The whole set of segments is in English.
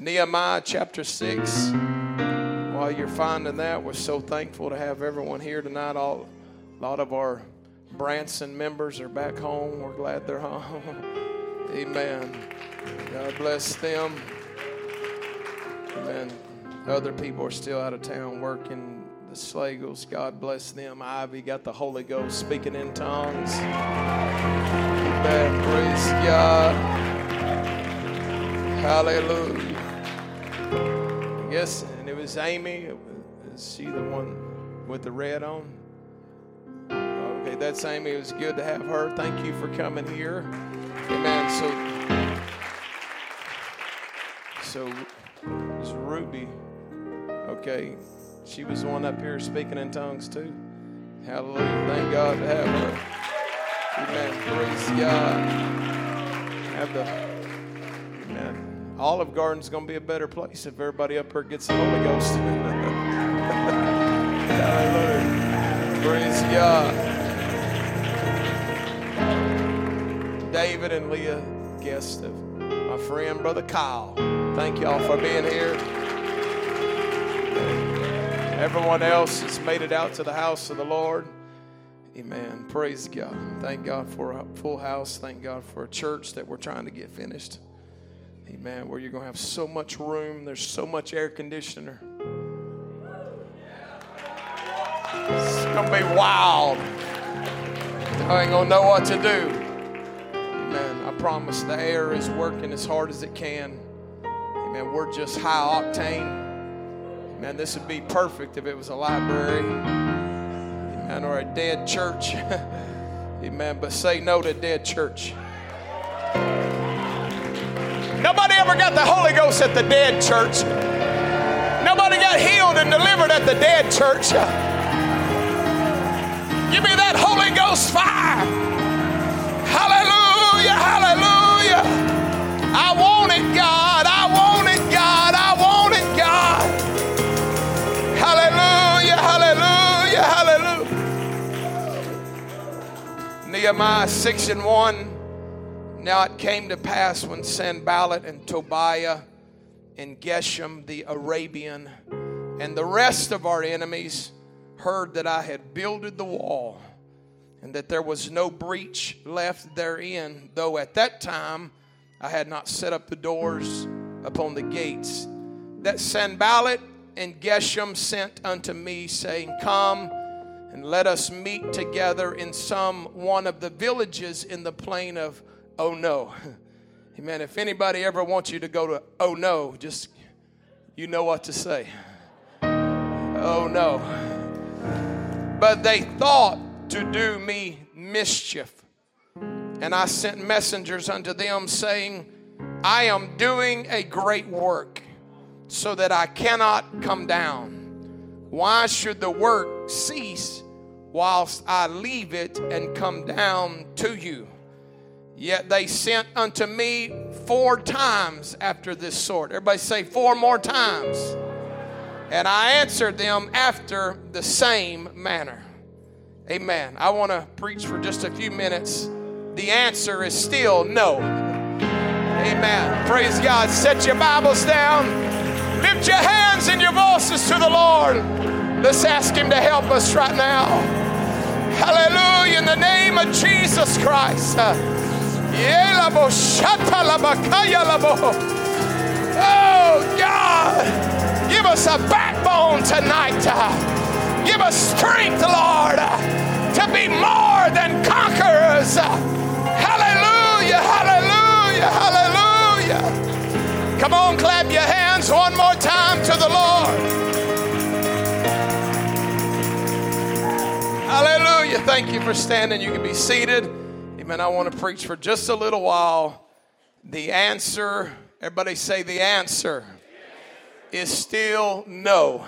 Nehemiah chapter 6. While you're finding that, we're so thankful to have everyone here tonight. All, a lot of our Branson members are back home. We're glad they're home. Amen. God bless them. Amen. Other people are still out of town working. The Slagles, God bless them. Ivy got the Holy Ghost speaking in tongues. Amen. Praise God. Hallelujah. Yes, and it was Amy. Is she the one with the red on? Okay, that's Amy. It was good to have her. Thank you for coming here. Amen. So, so it's Ruby. Okay, she was the one up here speaking in tongues too. Hallelujah. Thank God to have her. Amen. Praise God. Have the. Olive Garden's going to be a better place if everybody up here gets the Holy Ghost. Hallelujah. Praise God. David and Leah, guests of my friend, Brother Kyle. Thank y'all for being here. Everyone else has made it out to the house of the Lord. Amen. Praise God. Thank God for a full house. Thank God for a church that we're trying to get finished. Amen. Where you're going to have so much room, there's so much air conditioner. It's going to be wild. I ain't going to know what to do. Amen. I promise the air is working as hard as it can. Amen. We're just high octane. Man, This would be perfect if it was a library. Amen. Or a dead church. Amen. But say no to dead church. Nobody ever got the Holy Ghost at the dead church. Nobody got healed and delivered at the dead church. Give me that Holy Ghost fire. Hallelujah, hallelujah. I want it, God. I want it, God. I want it, God. Hallelujah, hallelujah, hallelujah. Nehemiah 6 and 1. Now it came to pass when Sanballat and Tobiah and Geshem the Arabian and the rest of our enemies heard that I had builded the wall and that there was no breach left therein, though at that time I had not set up the doors upon the gates, that Sanballat and Geshem sent unto me, saying, Come and let us meet together in some one of the villages in the plain of oh no. Amen. If anybody ever wants you to go to oh no, just you know what to say. Oh no. But they thought to do me mischief. And I sent messengers unto them, saying, I am doing a great work, so that I cannot come down. Why should the work cease whilst I leave it and come down to you? Yet they sent unto me four times after this sort. Everybody say four more times. And I answered them after the same manner. Amen. I want to preach for just a few minutes. The answer is still no. Amen. Praise God. Set your Bibles down. Lift your hands and your voices to the Lord. Let's ask Him to help us right now. Hallelujah. In the name of Jesus Christ. Oh, God, give us a backbone tonight. Give us strength, Lord, to be more than conquerors. Hallelujah, hallelujah, hallelujah. Come on, clap your hands one more time to the Lord. Hallelujah. Thank you for standing. You can be seated. Amen. I want to preach for just a little while. The answer, everybody say the answer, is still no.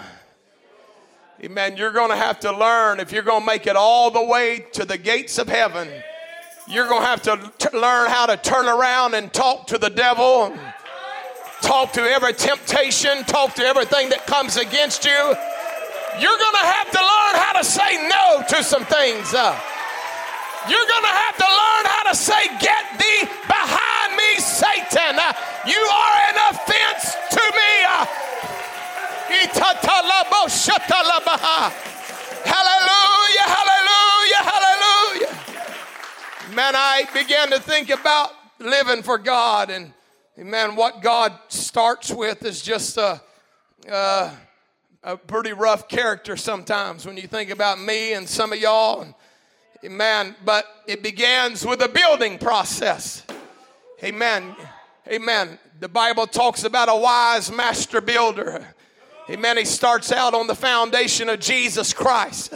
Amen. You're going to have to learn if you're going to make it all the way to the gates of heaven. You're going to have to t- learn how to turn around and talk to the devil, talk to every temptation, talk to everything that comes against you. You're going to have to learn how to say no to some things. Uh, you're going to have to learn how to say, Get thee behind me, Satan. Uh, you are an offense to me. Uh, hallelujah, hallelujah, hallelujah. Man, I began to think about living for God and man, what God starts with is just a, a, a pretty rough character sometimes when you think about me and some of y'all Amen. But it begins with a building process. Amen. Amen. The Bible talks about a wise master builder. Amen. He starts out on the foundation of Jesus Christ.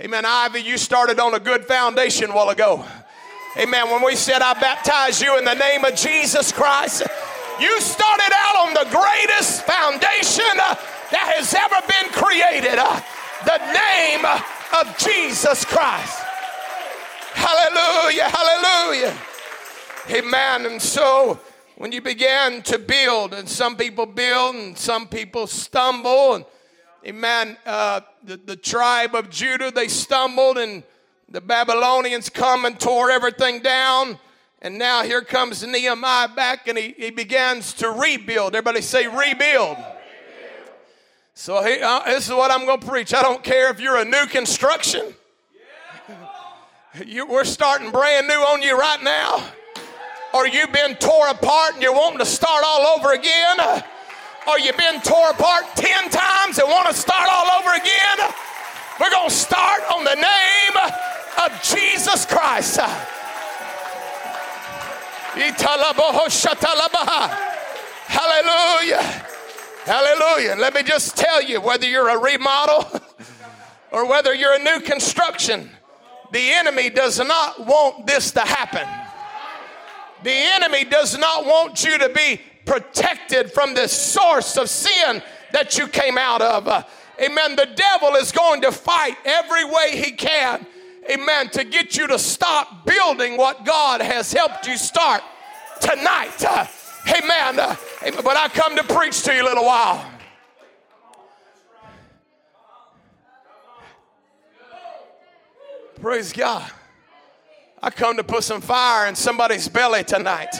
Amen. Ivy, you started on a good foundation a while ago. Amen. When we said, I baptize you in the name of Jesus Christ, you started out on the greatest foundation uh, that has ever been created uh, the name of Jesus Christ. Hallelujah. Hallelujah. Amen. And so, when you began to build, and some people build and some people stumble, and amen, uh, the, the tribe of Judah, they stumbled, and the Babylonians come and tore everything down. And now here comes Nehemiah back and he, he begins to rebuild. Everybody say, rebuild. So he, uh, this is what I'm going to preach. I don't care if you're a new construction. You, we're starting brand new on you right now or you've been tore apart and you're wanting to start all over again, or you've been tore apart 10 times and want to start all over again, we're going to start on the name of Jesus Christ. Hallelujah. Hallelujah. let me just tell you whether you're a remodel or whether you're a new construction, the enemy does not want this to happen. The enemy does not want you to be protected from the source of sin that you came out of. Amen. The devil is going to fight every way he can. Amen. To get you to stop building what God has helped you start tonight. Amen. Amen. But I come to preach to you a little while. Praise God. I come to put some fire in somebody's belly tonight.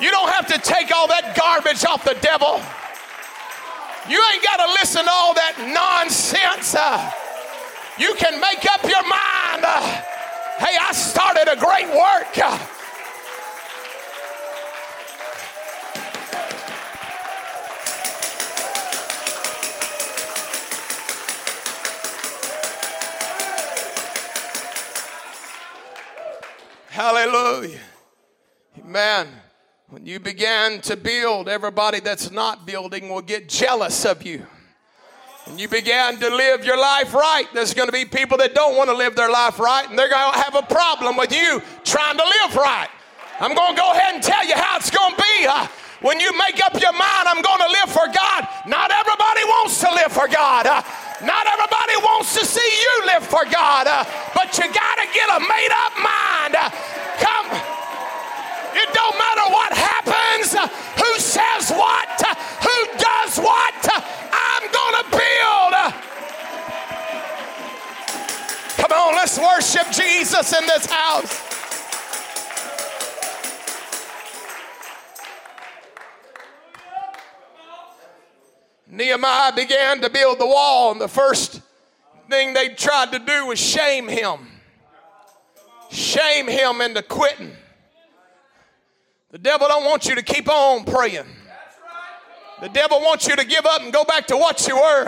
You don't have to take all that garbage off the devil. You ain't got to listen to all that nonsense. Uh, you can make up your mind. Uh, hey, I started a great work. Uh, Hallelujah. Amen. When you begin to build, everybody that's not building will get jealous of you. When you began to live your life right, there's going to be people that don't want to live their life right, and they're going to have a problem with you trying to live right. I'm going to go ahead and tell you how it's going to be. Uh, when you make up your mind, I'm going to live for God. Not everybody wants to live for God. Uh, not everybody wants to see you live for God. Uh, but you got to get a made up mind. Uh, Come. It don't matter what happens, who says what, who does what. I'm going to build. Come on, let's worship Jesus in this house. Nehemiah began to build the wall, and the first thing they tried to do was shame him shame him into quitting. The devil don't want you to keep on praying. The devil wants you to give up and go back to what you were.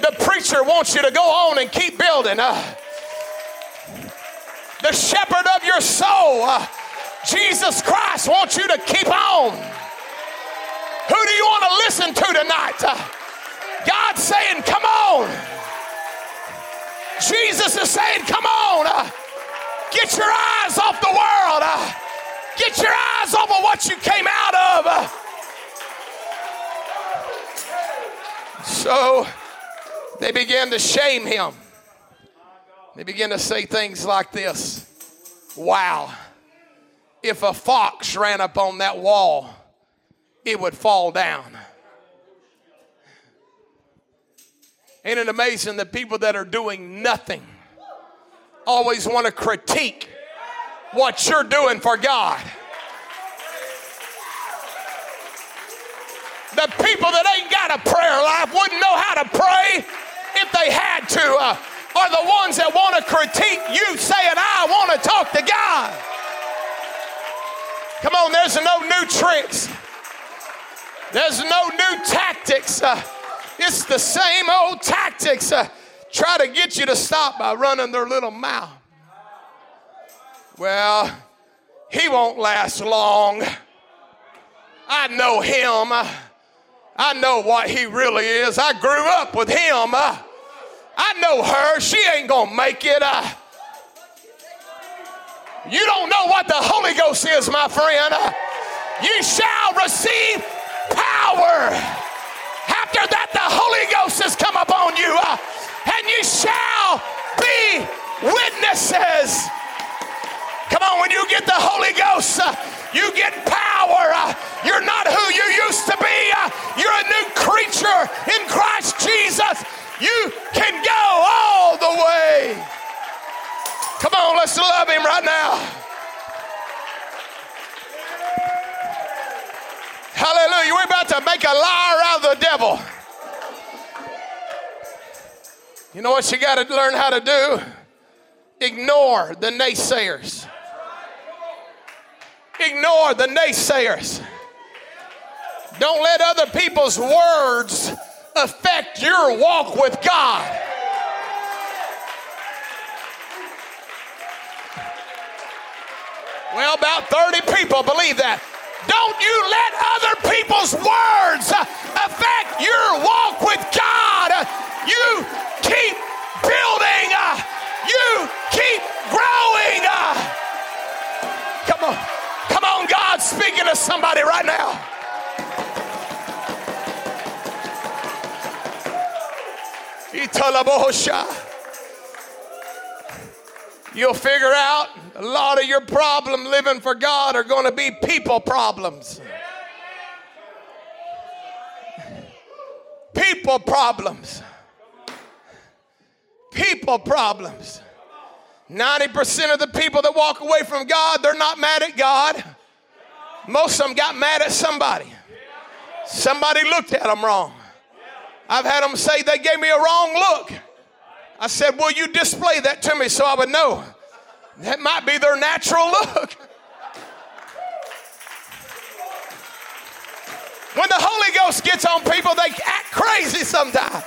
The preacher wants you to go on and keep building. Uh, the shepherd of your soul, uh, Jesus Christ, wants you to keep on. Who do you want to listen to tonight? Uh, Jesus is saying, Come on. Uh, Get your eyes off the world. Uh, get your eyes off of what you came out of. Uh, so they began to shame him. They began to say things like this Wow, if a fox ran up on that wall, it would fall down. Ain't it amazing that people that are doing nothing always want to critique what you're doing for God. The people that ain't got a prayer life wouldn't know how to pray if they had to, uh, are the ones that want to critique you saying, I want to talk to God. Come on, there's no new tricks. There's no new tactics. Uh, it's the same old tactics. Uh, try to get you to stop by running their little mouth. Well, he won't last long. I know him. Uh, I know what he really is. I grew up with him. Uh, I know her. She ain't gonna make it. Uh, you don't know what the Holy Ghost is, my friend. You shall receive power. After that, the Holy Ghost has come upon you, and you shall be witnesses. Come on, when you get the Holy Ghost, uh, you get power. Uh, you're not who you used to be. Uh, you're a new creature in Christ Jesus. You can go all the way. Come on, let's love him right now. Hallelujah. We're about to make a liar out of the devil. You know what you got to learn how to do? Ignore the naysayers. Ignore the naysayers. Don't let other people's words affect your walk with God. Well, about 30 people believe that. Don't you let other people's words affect your walk with God. You keep building, you keep growing. Come on. Come on, God, speaking to somebody right now. You'll figure out a lot of your problem living for God are going to be people problems. People problems. People problems. 90% of the people that walk away from God, they're not mad at God. Most of them got mad at somebody. Somebody looked at them wrong. I've had them say they gave me a wrong look. I said, Will you display that to me so I would know? That might be their natural look. When the Holy Ghost gets on people, they act crazy sometimes.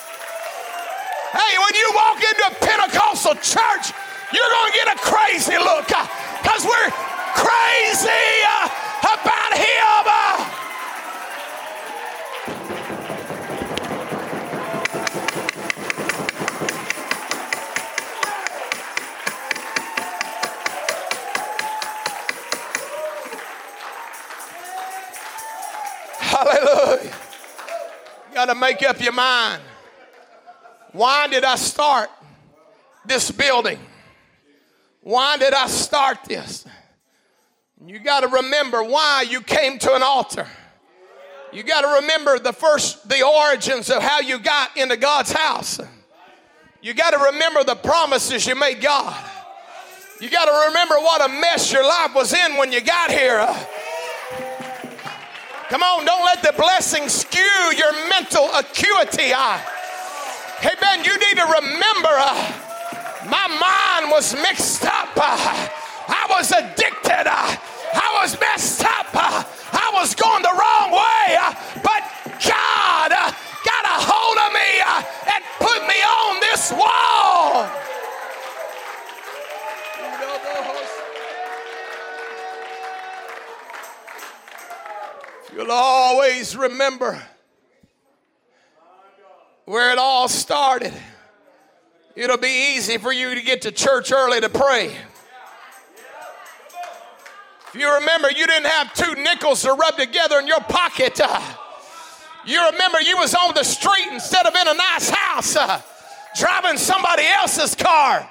Hey, when you walk into a Pentecostal church, you're going to get a crazy look because we're crazy uh, about Him. Got to make up your mind. Why did I start this building? Why did I start this? You got to remember why you came to an altar. You got to remember the first, the origins of how you got into God's house. You got to remember the promises you made God. You got to remember what a mess your life was in when you got here. Come on, don't let the blessing skew your mental acuity. Hey, Ben, you need to remember. Uh, my mind was mixed up. I was addicted. I was messed up. I was going the wrong way. Always remember where it all started. It'll be easy for you to get to church early to pray. If you remember, you didn't have two nickels to rub together in your pocket. Uh, you remember you was on the street instead of in a nice house, uh, driving somebody else's car.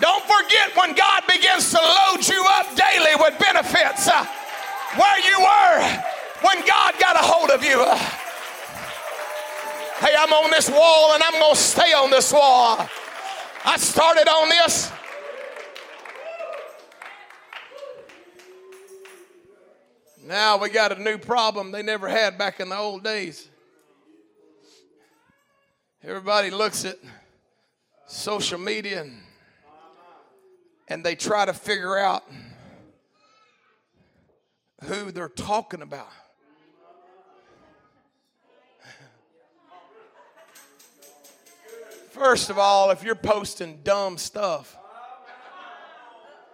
Don't forget when God begins to load you up daily with benefits, uh, where you were when God got a hold of you. Hey, I'm on this wall and I'm going to stay on this wall. I started on this. Now we got a new problem they never had back in the old days. Everybody looks at social media and, and they try to figure out who they're talking about. First of all, if you're posting dumb stuff,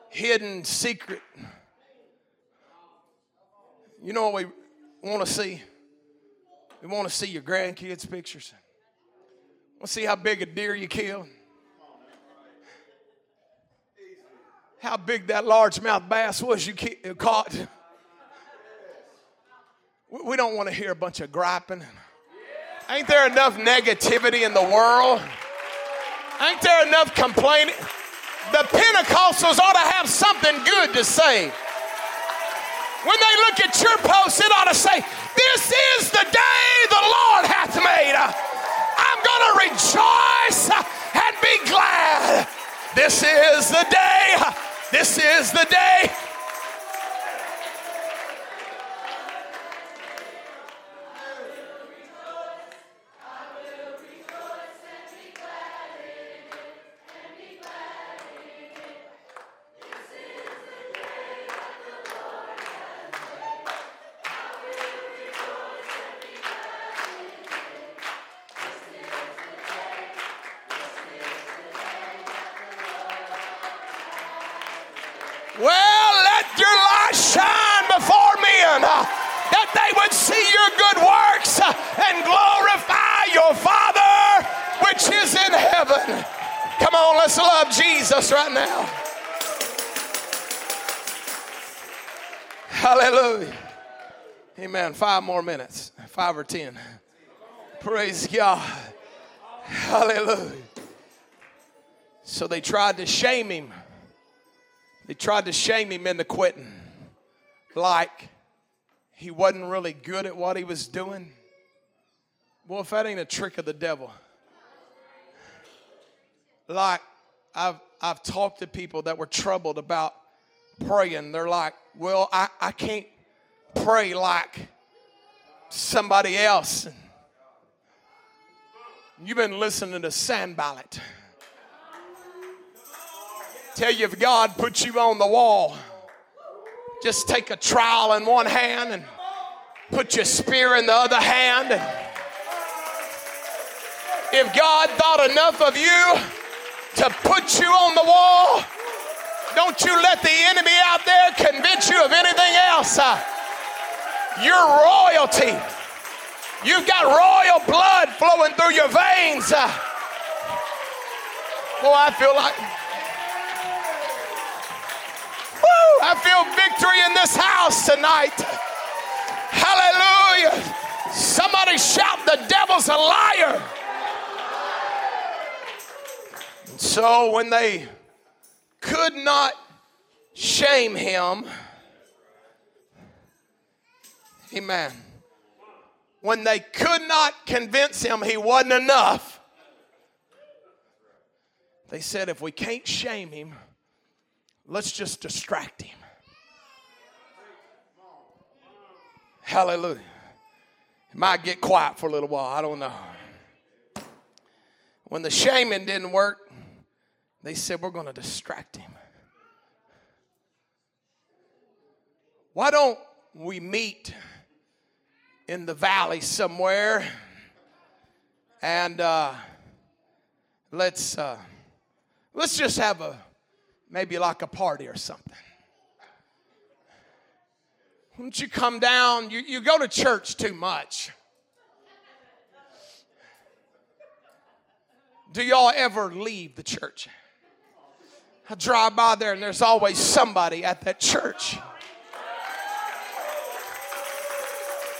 hidden secret, you know what we want to see? We want to see your grandkids' pictures. To see how big a deer you killed? How big that largemouth bass was you caught? We don't want to hear a bunch of griping. Ain't there enough negativity in the world? Ain't there enough complaining? The Pentecostals ought to have something good to say. When they look at your post, it ought to say, This is the day the Lord hath made. I'm going to rejoice and be glad. This is the day. This is the day. That they would see your good works and glorify your Father which is in heaven. Come on, let's love Jesus right now. Hallelujah. Amen. Five more minutes, five or ten. Praise God. Hallelujah. So they tried to shame him. They tried to shame him into quitting, like he wasn't really good at what he was doing. Well, if that ain't a trick of the devil, like I've I've talked to people that were troubled about praying. They're like, well, I, I can't pray like somebody else. You've been listening to Sanballat tell you if God puts you on the wall, just take a trowel in one hand and put your spear in the other hand. If God thought enough of you to put you on the wall, don't you let the enemy out there convince you of anything else. Uh, you're royalty. You've got royal blood flowing through your veins. Uh, boy, I feel like. I feel victory in this house tonight. Hallelujah. Somebody shout, The devil's a liar. So when they could not shame him, amen. When they could not convince him he wasn't enough, they said, if we can't shame him, Let's just distract him. Hallelujah. It might get quiet for a little while. I don't know. When the shaming didn't work, they said, We're going to distract him. Why don't we meet in the valley somewhere and uh, let's uh, let's just have a maybe like a party or something. Won't you come down? You, you go to church too much. Do y'all ever leave the church? I drive by there and there's always somebody at that church.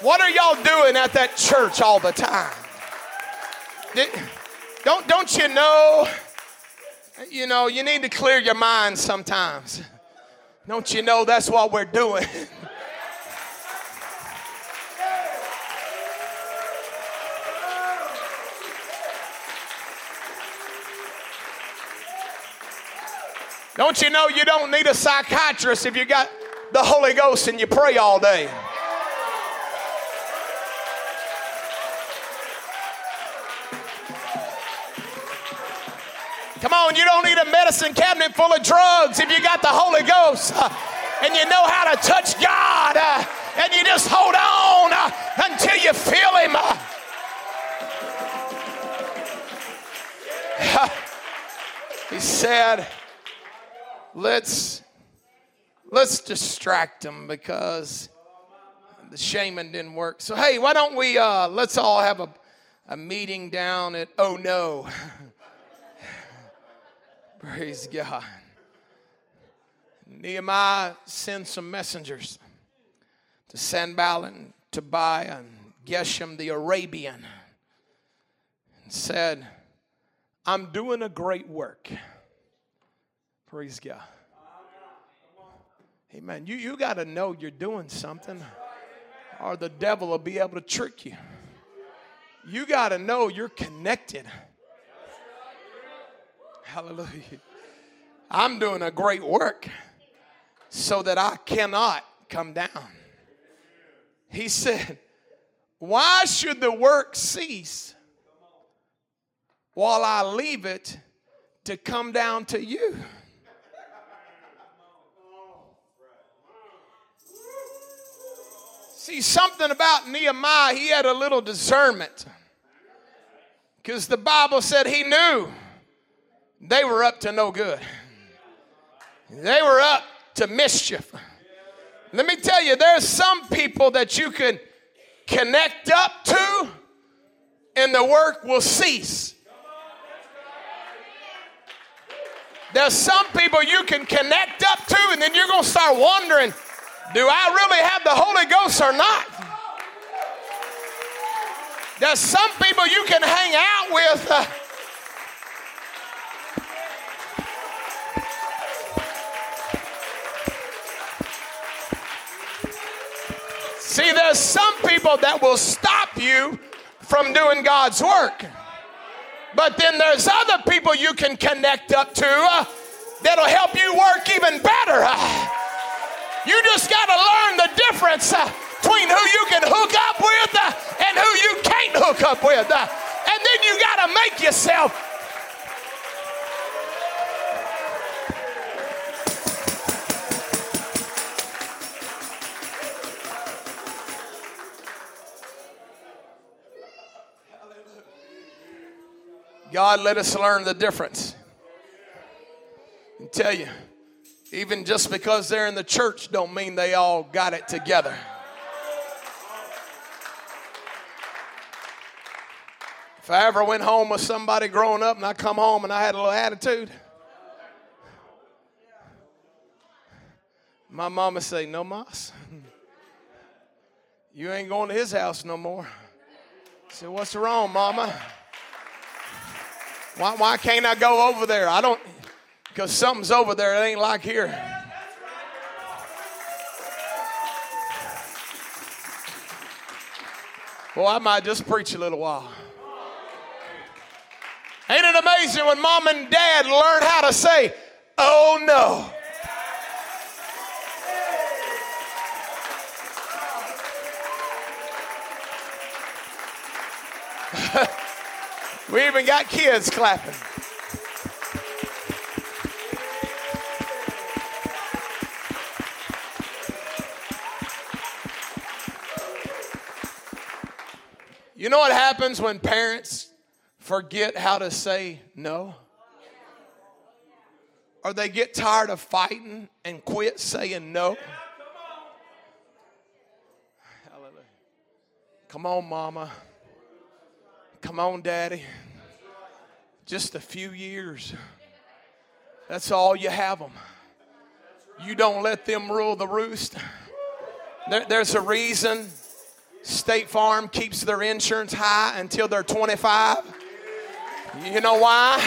What are y'all doing at that church all the time? Don't, don't you know you know, you need to clear your mind sometimes. Don't you know that's what we're doing? Don't you know you don't need a psychiatrist if you got the Holy Ghost and you pray all day. Come on, you don't need a medicine cabinet full of drugs if you got the Holy Ghost uh, and you know how to touch God uh, and you just hold on uh, until you feel Him. he said, let's let's distract them because the shaman didn't work. So hey, why don't we let's all have a, a meeting down at oh no. Praise God. Nehemiah sent some messengers to Sanballat Tobiah and Geshem the Arabian and said, I'm doing a great work. Praise God. Amen. You, you got to know you're doing something, or the devil will be able to trick you. You got to know you're connected. Hallelujah. I'm doing a great work so that I cannot come down. He said, Why should the work cease while I leave it to come down to you? See, something about Nehemiah, he had a little discernment. Because the Bible said he knew they were up to no good. They were up to mischief. Let me tell you, there's some people that you can connect up to and the work will cease. There's some people you can connect up to and then you're going to start wondering, do I really have the Holy Ghost or not? There's some people you can hang out with. Uh, See, there's some people that will stop you from doing God's work. But then there's other people you can connect up to uh, that'll help you work even better. Uh, you just got to learn the difference uh, between who you can hook up with uh, and who you can't hook up with. Uh, and then you got to make yourself God, let us learn the difference. And tell you, even just because they're in the church don't mean they all got it together. If I ever went home with somebody growing up and I come home and I had a little attitude, my mama say, "No, mas, you ain't going to his house no more." I "What's wrong, mama?" Why, why can't I go over there? I don't, because something's over there. It ain't like here. Well, I might just preach a little while. Ain't it amazing when mom and dad learn how to say, oh no? We even got kids clapping. You know what happens when parents forget how to say no? Or they get tired of fighting and quit saying no? Hallelujah. Come on, mama. Come on, Daddy. Just a few years. That's all you have them. You don't let them rule the roost. There, there's a reason State Farm keeps their insurance high until they're 25. You know why?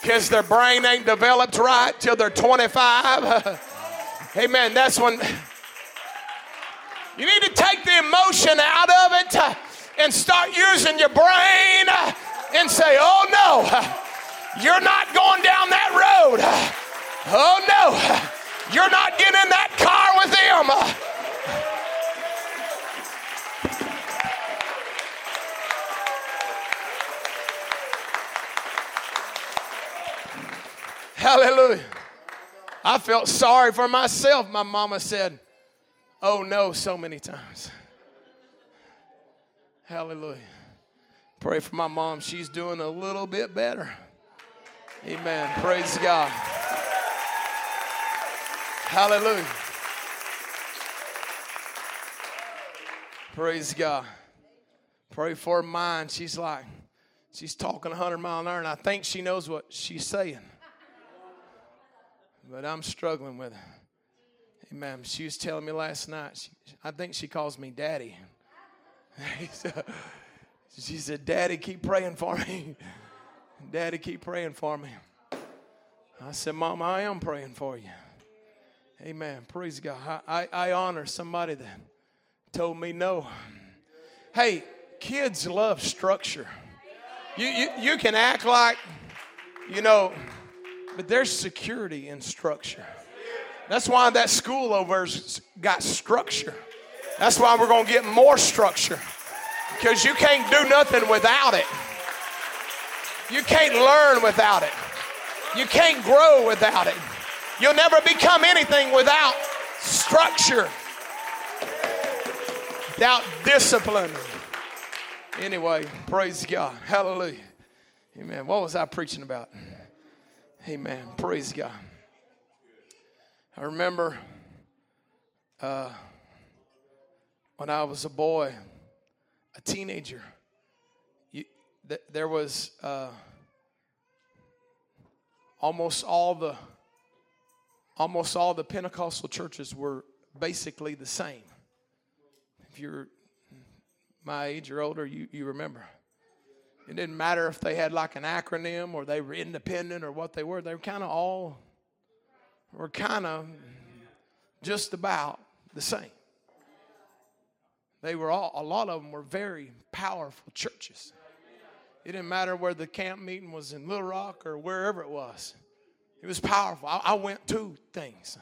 Because their brain ain't developed right till they're 25. Amen. That's when you need to take the emotion out of it and start using your brain and say, oh no, you're not going down that road. Oh no, You're not getting in that car with them. Hallelujah. I felt sorry for myself. My mama said, Oh no, so many times. Hallelujah. Pray for my mom. She's doing a little bit better. Amen. Praise God. Hallelujah. Praise God. Pray for mind. She's like, she's talking 100 mile an hour, and I think she knows what she's saying. But I'm struggling with it. Amen. She was telling me last night, she, I think she calls me daddy. she said, Daddy, keep praying for me. Daddy, keep praying for me. I said, Mom, I am praying for you. Amen. Praise God. I, I, I honor somebody that told me no. Hey, kids love structure. You, you, you can act like, you know, but there's security in structure. That's why that school over's got structure. That's why we're going to get more structure. Because you can't do nothing without it. You can't learn without it. You can't grow without it. You'll never become anything without structure, without discipline. Anyway, praise God. Hallelujah. Amen. What was I preaching about? Amen. Praise God. I remember uh, when I was a boy, a teenager, you, th- there was uh, almost all the almost all the Pentecostal churches were basically the same. If you're my age or older, you, you remember. It didn't matter if they had like an acronym or they were independent or what they were. They were kind of all, were kind of just about the same. They were all, a lot of them were very powerful churches. It didn't matter where the camp meeting was in Little Rock or wherever it was. It was powerful. I, I went to things.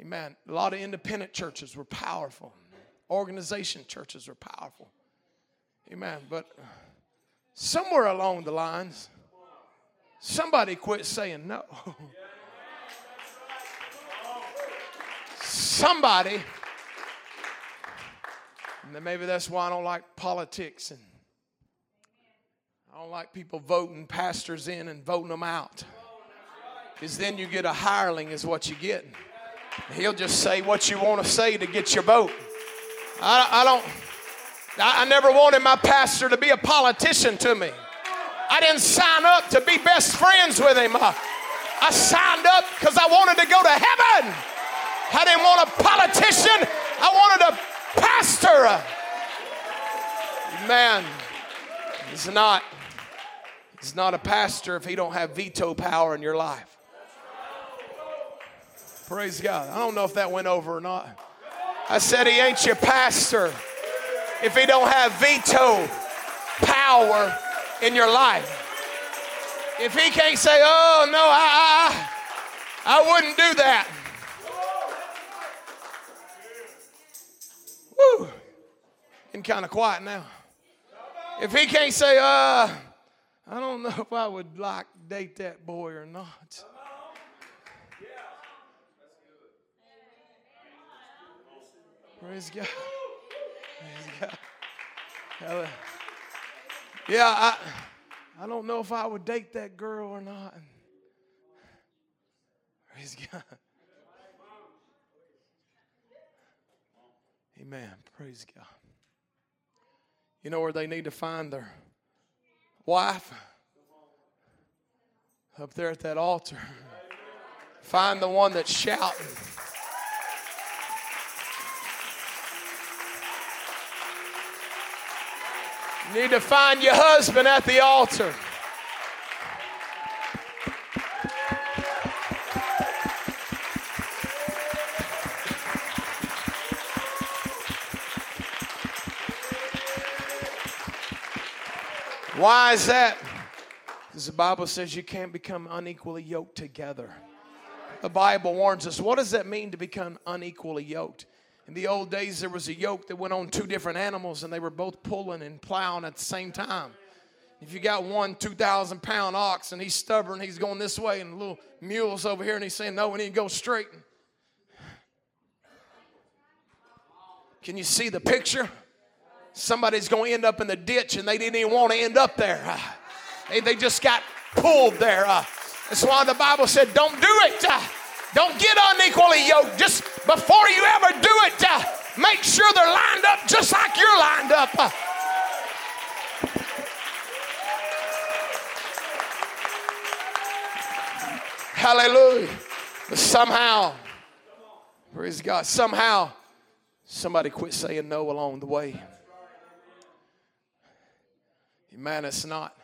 Amen. A lot of independent churches were powerful. Organization churches were powerful. Amen. But somewhere along the lines, somebody quit saying no. somebody, and maybe that's why I don't like politics and I don't like people voting pastors in and voting them out. Because then you get a hireling, is what you get. He'll just say what you want to say to get your vote. I, I don't. I, I never wanted my pastor to be a politician to me. I didn't sign up to be best friends with him. I, I signed up because I wanted to go to heaven. I didn't want a politician. I wanted a pastor. Man, he's not. He's not a pastor if he don't have veto power in your life. Praise God. I don't know if that went over or not. I said he ain't your pastor if he don't have veto power in your life. If he can't say, "Oh no, I I, I wouldn't do that." Woo. Getting kind of quiet now. If he can't say, "Uh, I don't know if I would like date that boy or not." Praise God. Praise God. Yeah, I, I don't know if I would date that girl or not. Praise God. Amen. Praise God. You know where they need to find their wife? Up there at that altar. Find the one that's shouting. You need to find your husband at the altar. Why is that? Because the Bible says you can't become unequally yoked together The Bible warns us. What does that mean to become unequally yoked? In the old days, there was a yoke that went on two different animals, and they were both pulling and plowing at the same time. If you got one 2,000 pound ox and he's stubborn, he's going this way, and the little mule's over here, and he's saying, No, we need to go straight. Can you see the picture? Somebody's going to end up in the ditch, and they didn't even want to end up there. Uh, they, they just got pulled there. Uh. That's why the Bible said, Don't do it. Uh. Don't get unequally yoked. Just before you ever do it, make sure they're lined up just like you're lined up. Hallelujah. But somehow, praise God, somehow somebody quit saying no along the way. Man, it's not.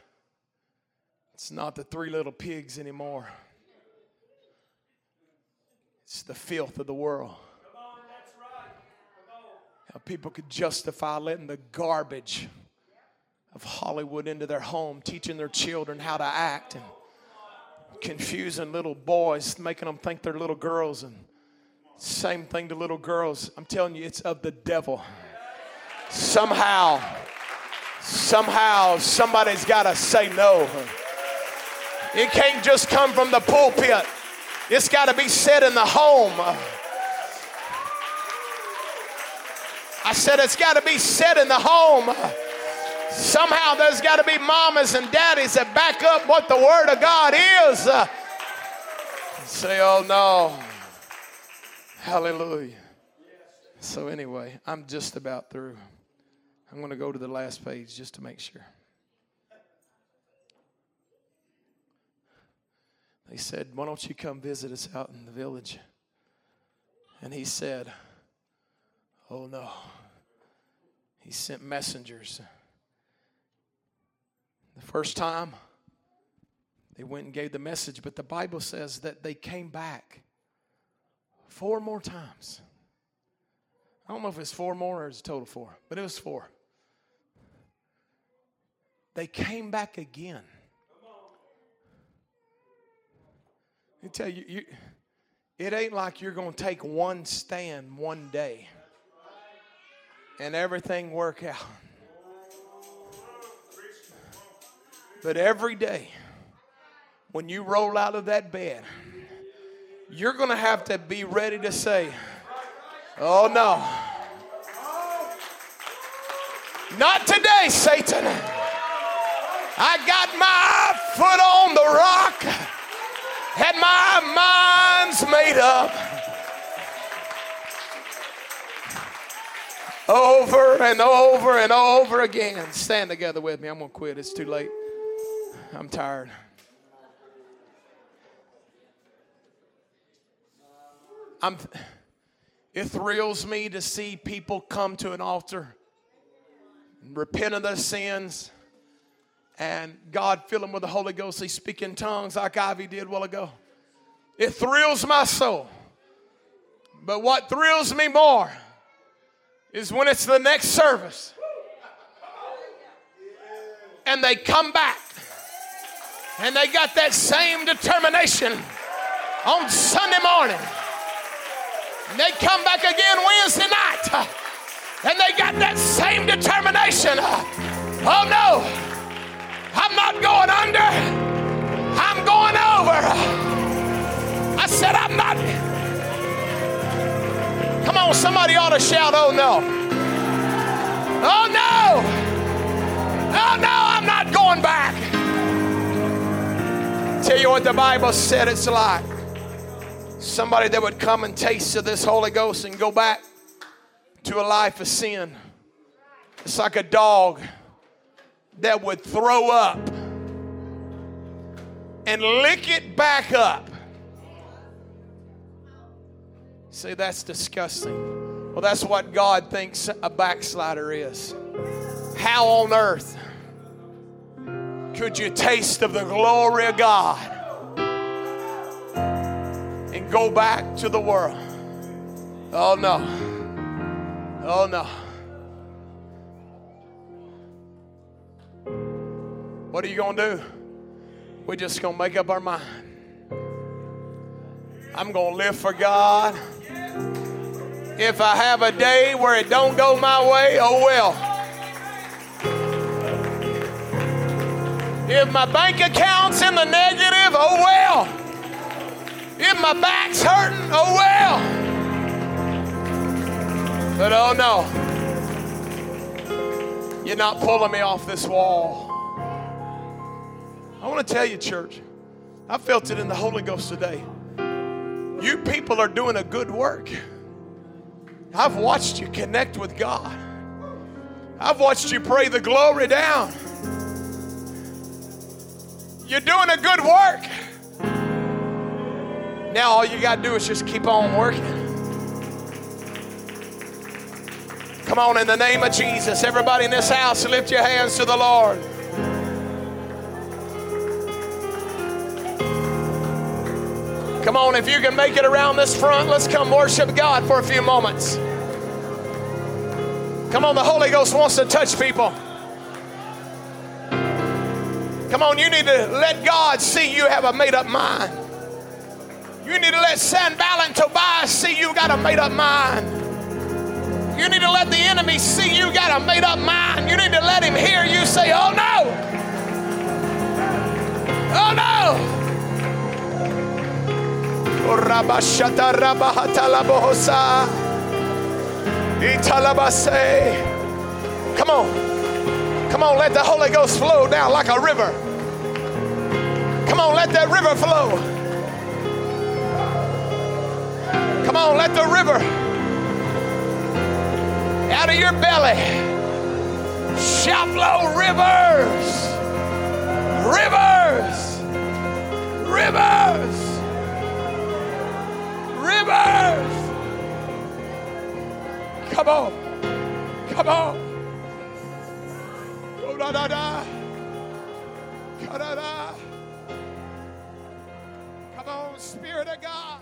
It's not the three little pigs anymore. It's the filth of the world. How people could justify letting the garbage of Hollywood into their home, teaching their children how to act and confusing little boys, making them think they're little girls, and same thing to little girls. I'm telling you, it's of the devil. Somehow, somehow, somebody's got to say no. It can't just come from the pulpit, it's got to be said in the home. I said it's got to be said in the home. Somehow there's got to be mamas and daddies that back up what the Word of God is. Say, oh no. Hallelujah. So, anyway, I'm just about through. I'm going to go to the last page just to make sure. They said, Why don't you come visit us out in the village? And he said, Oh no. He sent messengers. The first time, they went and gave the message, but the Bible says that they came back four more times. I don't know if it's four more or it's total four, but it was four. They came back again. I tell you, you, it ain't like you're going to take one stand one day and everything work out. But every day, when you roll out of that bed, you're going to have to be ready to say, Oh no. Not today, Satan. I got my foot on the rock and my mind's made up. Over and over and over again. Stand together with me. I'm going to quit. It's too late. I'm tired. I'm, it thrills me to see people come to an altar repent of their sins and God fill them with the Holy Ghost. They speak in tongues like Ivy did while ago. It thrills my soul. But what thrills me more is when it's the next service and they come back and they got that same determination on Sunday morning. And they come back again Wednesday night. And they got that same determination. Oh no, I'm not going under, I'm going over. I said, I'm not. Come on, somebody ought to shout, oh no. Oh no. Oh no, I'm not going back. Tell you what the Bible said it's like. Somebody that would come and taste of this Holy Ghost and go back to a life of sin. It's like a dog that would throw up and lick it back up. See, that's disgusting. Well, that's what God thinks a backslider is. How on earth could you taste of the glory of God and go back to the world? Oh no. Oh no. What are you going to do? We're just going to make up our mind. I'm going to live for God. If I have a day where it don't go my way, oh well. If my bank account's in the negative, oh well. If my back's hurting, oh well. But oh no, you're not pulling me off this wall. I want to tell you, church, I felt it in the Holy Ghost today. You people are doing a good work. I've watched you connect with God. I've watched you pray the glory down. You're doing a good work. Now all you got to do is just keep on working. Come on, in the name of Jesus, everybody in this house, lift your hands to the Lord. Come on, if you can make it around this front, let's come worship God for a few moments. Come on, the Holy Ghost wants to touch people. Come on, you need to let God see you have a made up mind. You need to let Sanballat and Tobias see you got a made up mind. You need to let the enemy see you got a made up mind. You need to let him hear you say, Oh no! Oh no! Come on. Come on, let the Holy Ghost flow down like a river. Come on, let that river flow. Come on, let the river out of your belly shall flow rivers. Rivers. Rivers. Rivers. Come on. Come on. Oh, da, da, da. Come on, Spirit of God.